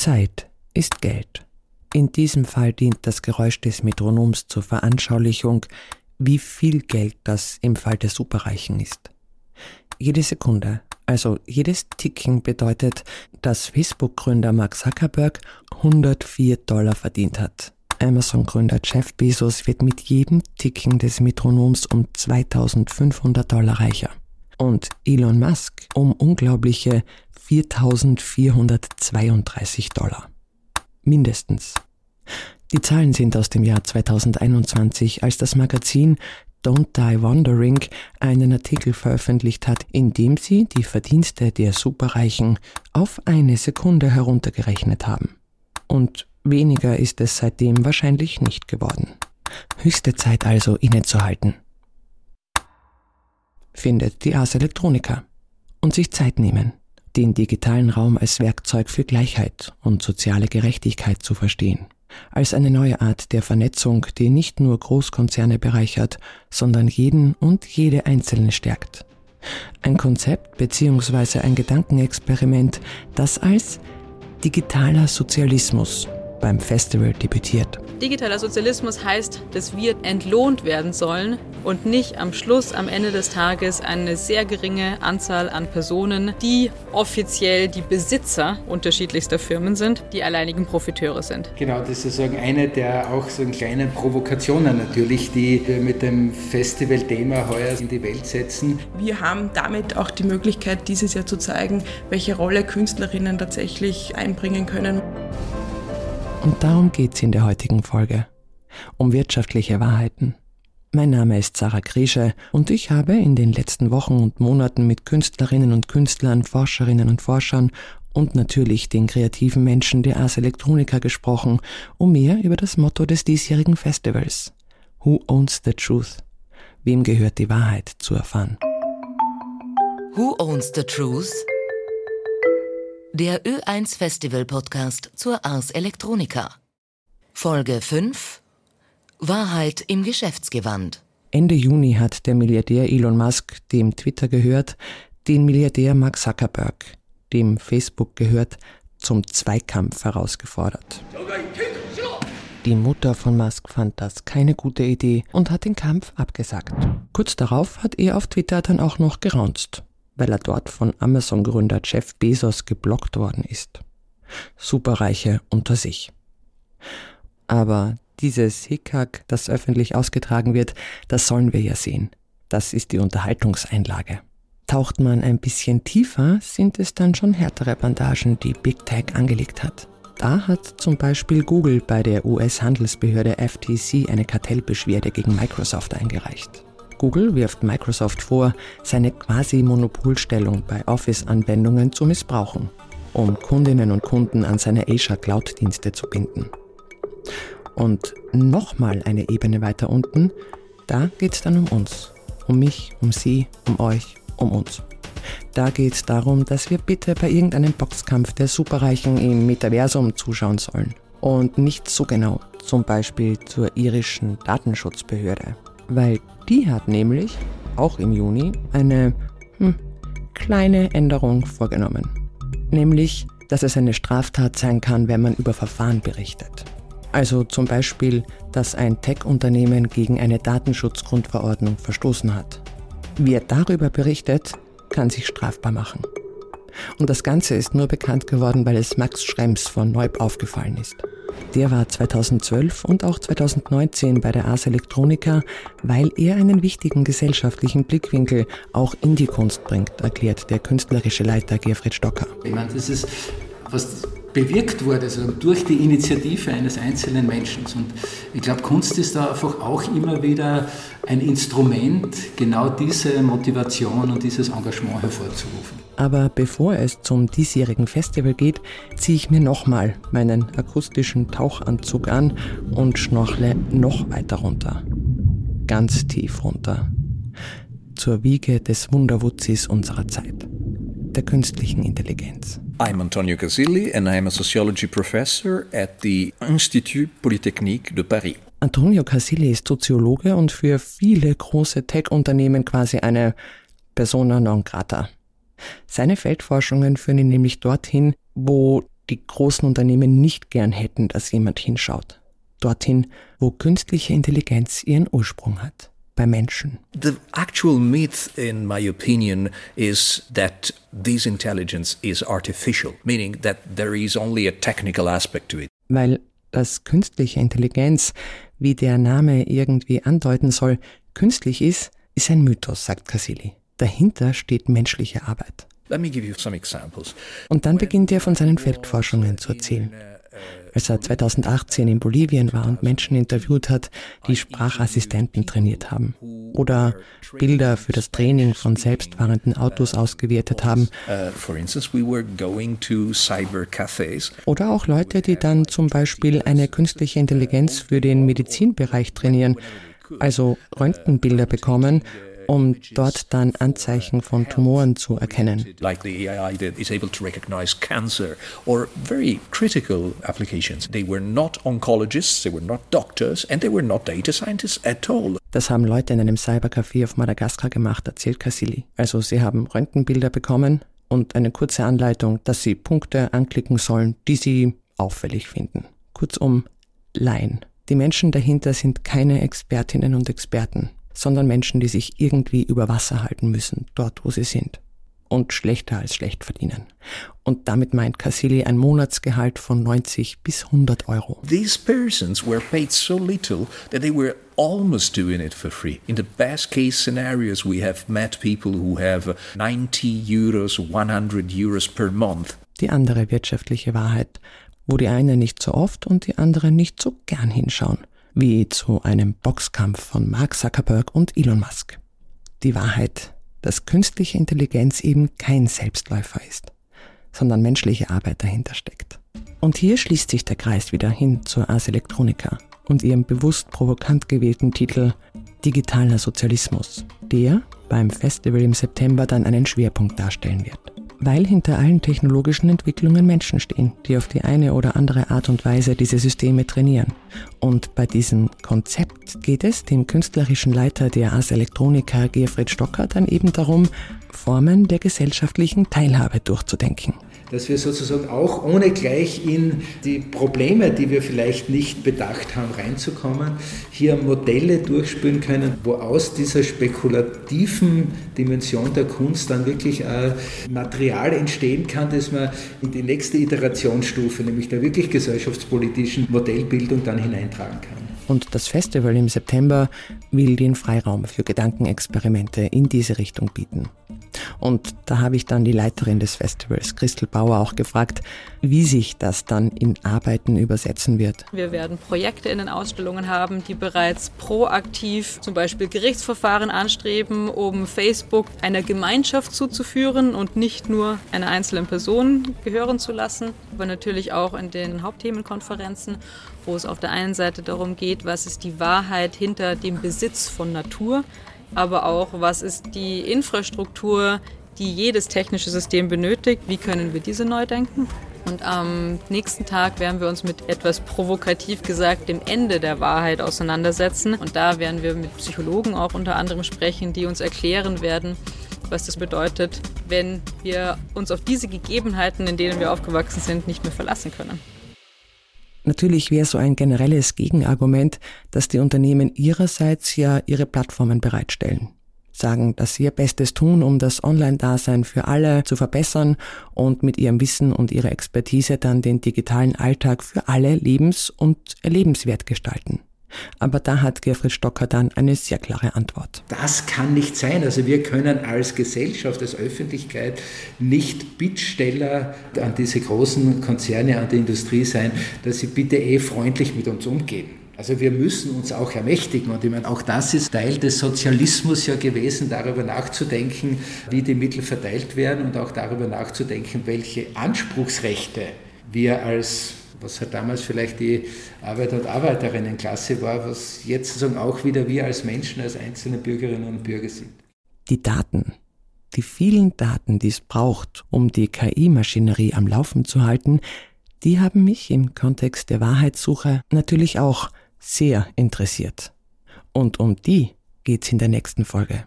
Zeit ist Geld. In diesem Fall dient das Geräusch des Metronoms zur Veranschaulichung, wie viel Geld das im Fall der Superreichen ist. Jede Sekunde, also jedes Ticken bedeutet, dass Facebook-Gründer Mark Zuckerberg 104 Dollar verdient hat. Amazon-Gründer Jeff Bezos wird mit jedem Ticken des Metronoms um 2500 Dollar reicher. Und Elon Musk um unglaubliche 4432 Dollar. Mindestens. Die Zahlen sind aus dem Jahr 2021, als das Magazin Don't Die Wondering einen Artikel veröffentlicht hat, in dem sie die Verdienste der Superreichen auf eine Sekunde heruntergerechnet haben. Und weniger ist es seitdem wahrscheinlich nicht geworden. Höchste Zeit also innezuhalten. Findet die Ars Electronica und sich Zeit nehmen den digitalen Raum als Werkzeug für Gleichheit und soziale Gerechtigkeit zu verstehen, als eine neue Art der Vernetzung, die nicht nur Großkonzerne bereichert, sondern jeden und jede Einzelne stärkt. Ein Konzept bzw. ein Gedankenexperiment, das als digitaler Sozialismus beim Festival debütiert. Digitaler Sozialismus heißt, dass wir entlohnt werden sollen und nicht am Schluss, am Ende des Tages, eine sehr geringe Anzahl an Personen, die offiziell die Besitzer unterschiedlichster Firmen sind, die alleinigen Profiteure sind. Genau, das ist sozusagen eine der auch so kleinen Provokationen natürlich, die wir mit dem Festivalthema heuer in die Welt setzen. Wir haben damit auch die Möglichkeit, dieses Jahr zu zeigen, welche Rolle Künstlerinnen tatsächlich einbringen können. Und darum geht's in der heutigen Folge. Um wirtschaftliche Wahrheiten. Mein Name ist Sarah Grische und ich habe in den letzten Wochen und Monaten mit Künstlerinnen und Künstlern, Forscherinnen und Forschern und natürlich den kreativen Menschen der Ars Electronica gesprochen, um mehr über das Motto des diesjährigen Festivals Who Owns the Truth? Wem gehört die Wahrheit zu erfahren? Who Owns the Truth? Der Ö1 Festival Podcast zur Ars Electronica. Folge 5 Wahrheit im Geschäftsgewand. Ende Juni hat der Milliardär Elon Musk, dem Twitter gehört, den Milliardär Mark Zuckerberg, dem Facebook gehört, zum Zweikampf herausgefordert. Die Mutter von Musk fand das keine gute Idee und hat den Kampf abgesagt. Kurz darauf hat er auf Twitter dann auch noch geraunzt weil er dort von Amazon-Gründer Jeff Bezos geblockt worden ist. Superreiche unter sich. Aber dieses Hickhack, das öffentlich ausgetragen wird, das sollen wir ja sehen. Das ist die Unterhaltungseinlage. Taucht man ein bisschen tiefer, sind es dann schon härtere Bandagen, die Big Tech angelegt hat. Da hat zum Beispiel Google bei der US-Handelsbehörde FTC eine Kartellbeschwerde gegen Microsoft eingereicht. Google wirft Microsoft vor, seine quasi Monopolstellung bei Office-Anwendungen zu missbrauchen, um Kundinnen und Kunden an seine Azure Cloud-Dienste zu binden. Und nochmal eine Ebene weiter unten, da geht es dann um uns. Um mich, um Sie, um euch, um uns. Da geht es darum, dass wir bitte bei irgendeinem Boxkampf der Superreichen im Metaversum zuschauen sollen. Und nicht so genau, zum Beispiel zur irischen Datenschutzbehörde weil die hat nämlich auch im Juni eine hm, kleine Änderung vorgenommen. Nämlich, dass es eine Straftat sein kann, wenn man über Verfahren berichtet. Also zum Beispiel, dass ein Tech-Unternehmen gegen eine Datenschutzgrundverordnung verstoßen hat. Wer darüber berichtet, kann sich strafbar machen. Und das Ganze ist nur bekannt geworden, weil es Max Schrems von Neub aufgefallen ist. Der war 2012 und auch 2019 bei der Ars Electronica, weil er einen wichtigen gesellschaftlichen Blickwinkel auch in die Kunst bringt, erklärt der künstlerische Leiter Gerfried Stocker. Ich meine, das ist was bewirkt wurde, also durch die Initiative eines einzelnen Menschen. Und ich glaube, Kunst ist da einfach auch immer wieder ein Instrument, genau diese Motivation und dieses Engagement hervorzurufen. Aber bevor es zum diesjährigen Festival geht, ziehe ich mir nochmal meinen akustischen Tauchanzug an und schnorchle noch weiter runter. Ganz tief runter. Zur Wiege des Wunderwutzis unserer Zeit, der künstlichen Intelligenz. I'm Antonio Casilli and I'm a sociology professor at the Institut Polytechnique de Paris. Antonio Casilli ist Soziologe und für viele große Tech-Unternehmen quasi eine Persona non grata. Seine Feldforschungen führen ihn nämlich dorthin, wo die großen Unternehmen nicht gern hätten, dass jemand hinschaut. Dorthin, wo künstliche Intelligenz ihren Ursprung hat. Bei Menschen. The actual myth, in my opinion, is that this intelligence is artificial, meaning that there is only a technical aspect to it. Weil das künstliche Intelligenz, wie der Name irgendwie andeuten soll, künstlich ist, ist ein Mythos, sagt Casilli. Dahinter steht menschliche Arbeit. Let me give you some examples. Und dann beginnt er von seinen Feldforschungen zu erzählen. Als er 2018 in Bolivien war und Menschen interviewt hat, die Sprachassistenten trainiert haben oder Bilder für das Training von selbstfahrenden Autos ausgewertet haben. Oder auch Leute, die dann zum Beispiel eine künstliche Intelligenz für den Medizinbereich trainieren, also Röntgenbilder bekommen, um dort dann Anzeichen von Tumoren zu erkennen. like the AI that is able to recognize cancer or very critical applications. They were not oncologists, they were not doctors, and they were not data scientists at all. Das haben Leute in einem Cybercafé auf Madagaskar gemacht, erzählt Casilli. Also sie haben Röntgenbilder bekommen und eine kurze Anleitung, dass sie Punkte anklicken sollen, die sie auffällig finden. Kurzum, Laien. Die Menschen dahinter sind keine Expertinnen und Experten, sondern Menschen, die sich irgendwie über Wasser halten müssen, dort wo sie sind. Und schlechter als schlecht verdienen. Und damit meint Casilli ein Monatsgehalt von 90 bis 100 Euro. These persons were paid so little that they were almost doing it for free. In the best case scenarios, we have met people who have 90 euros, 100 euros per month. Die andere wirtschaftliche Wahrheit, wo die eine nicht so oft und die andere nicht so gern hinschauen, wie zu einem Boxkampf von Mark Zuckerberg und Elon Musk. Die Wahrheit, dass künstliche Intelligenz eben kein Selbstläufer ist, sondern menschliche Arbeit dahinter steckt. Und hier schließt sich der Kreis wieder hin zur Ars Electronica und ihrem bewusst provokant gewählten Titel Digitaler Sozialismus, der beim Festival im September dann einen Schwerpunkt darstellen wird. Weil hinter allen technologischen Entwicklungen Menschen stehen, die auf die eine oder andere Art und Weise diese Systeme trainieren. Und bei diesem Konzept geht es dem künstlerischen Leiter der Ars Electronica, Gerfried Stocker, dann eben darum, Formen der gesellschaftlichen Teilhabe durchzudenken dass wir sozusagen auch ohne gleich in die Probleme, die wir vielleicht nicht bedacht haben, reinzukommen, hier Modelle durchspüren können, wo aus dieser spekulativen Dimension der Kunst dann wirklich ein Material entstehen kann, das man in die nächste Iterationsstufe, nämlich der wirklich gesellschaftspolitischen Modellbildung dann hineintragen kann. Und das Festival im September will den Freiraum für Gedankenexperimente in diese Richtung bieten. Und da habe ich dann die Leiterin des Festivals, Christel Bauer, auch gefragt, wie sich das dann in Arbeiten übersetzen wird. Wir werden Projekte in den Ausstellungen haben, die bereits proaktiv zum Beispiel Gerichtsverfahren anstreben, um Facebook einer Gemeinschaft zuzuführen und nicht nur einer einzelnen Person gehören zu lassen, aber natürlich auch in den Hauptthemenkonferenzen, wo es auf der einen Seite darum geht, was ist die Wahrheit hinter dem Besitz von Natur, aber auch, was ist die Infrastruktur, die jedes technische System benötigt, wie können wir diese neu denken. Und am nächsten Tag werden wir uns mit etwas provokativ gesagt dem Ende der Wahrheit auseinandersetzen. Und da werden wir mit Psychologen auch unter anderem sprechen, die uns erklären werden, was das bedeutet, wenn wir uns auf diese Gegebenheiten, in denen wir aufgewachsen sind, nicht mehr verlassen können. Natürlich wäre so ein generelles Gegenargument, dass die Unternehmen ihrerseits ja ihre Plattformen bereitstellen. Sagen, dass sie ihr Bestes tun, um das Online-Dasein für alle zu verbessern und mit ihrem Wissen und ihrer Expertise dann den digitalen Alltag für alle lebens- und erlebenswert gestalten. Aber da hat Gerfried Stocker dann eine sehr klare Antwort. Das kann nicht sein. Also wir können als Gesellschaft, als Öffentlichkeit nicht Bittsteller an diese großen Konzerne, an die Industrie sein, dass sie bitte eh freundlich mit uns umgehen. Also wir müssen uns auch ermächtigen und ich meine, auch das ist Teil des Sozialismus ja gewesen, darüber nachzudenken, wie die Mittel verteilt werden und auch darüber nachzudenken, welche Anspruchsrechte wir als was halt damals vielleicht die Arbeiter- und Arbeiterinnenklasse war, was jetzt sozusagen auch wieder wir als Menschen, als einzelne Bürgerinnen und Bürger sind. Die Daten, die vielen Daten, die es braucht, um die KI-Maschinerie am Laufen zu halten, die haben mich im Kontext der Wahrheitssuche natürlich auch sehr interessiert. Und um die geht's in der nächsten Folge.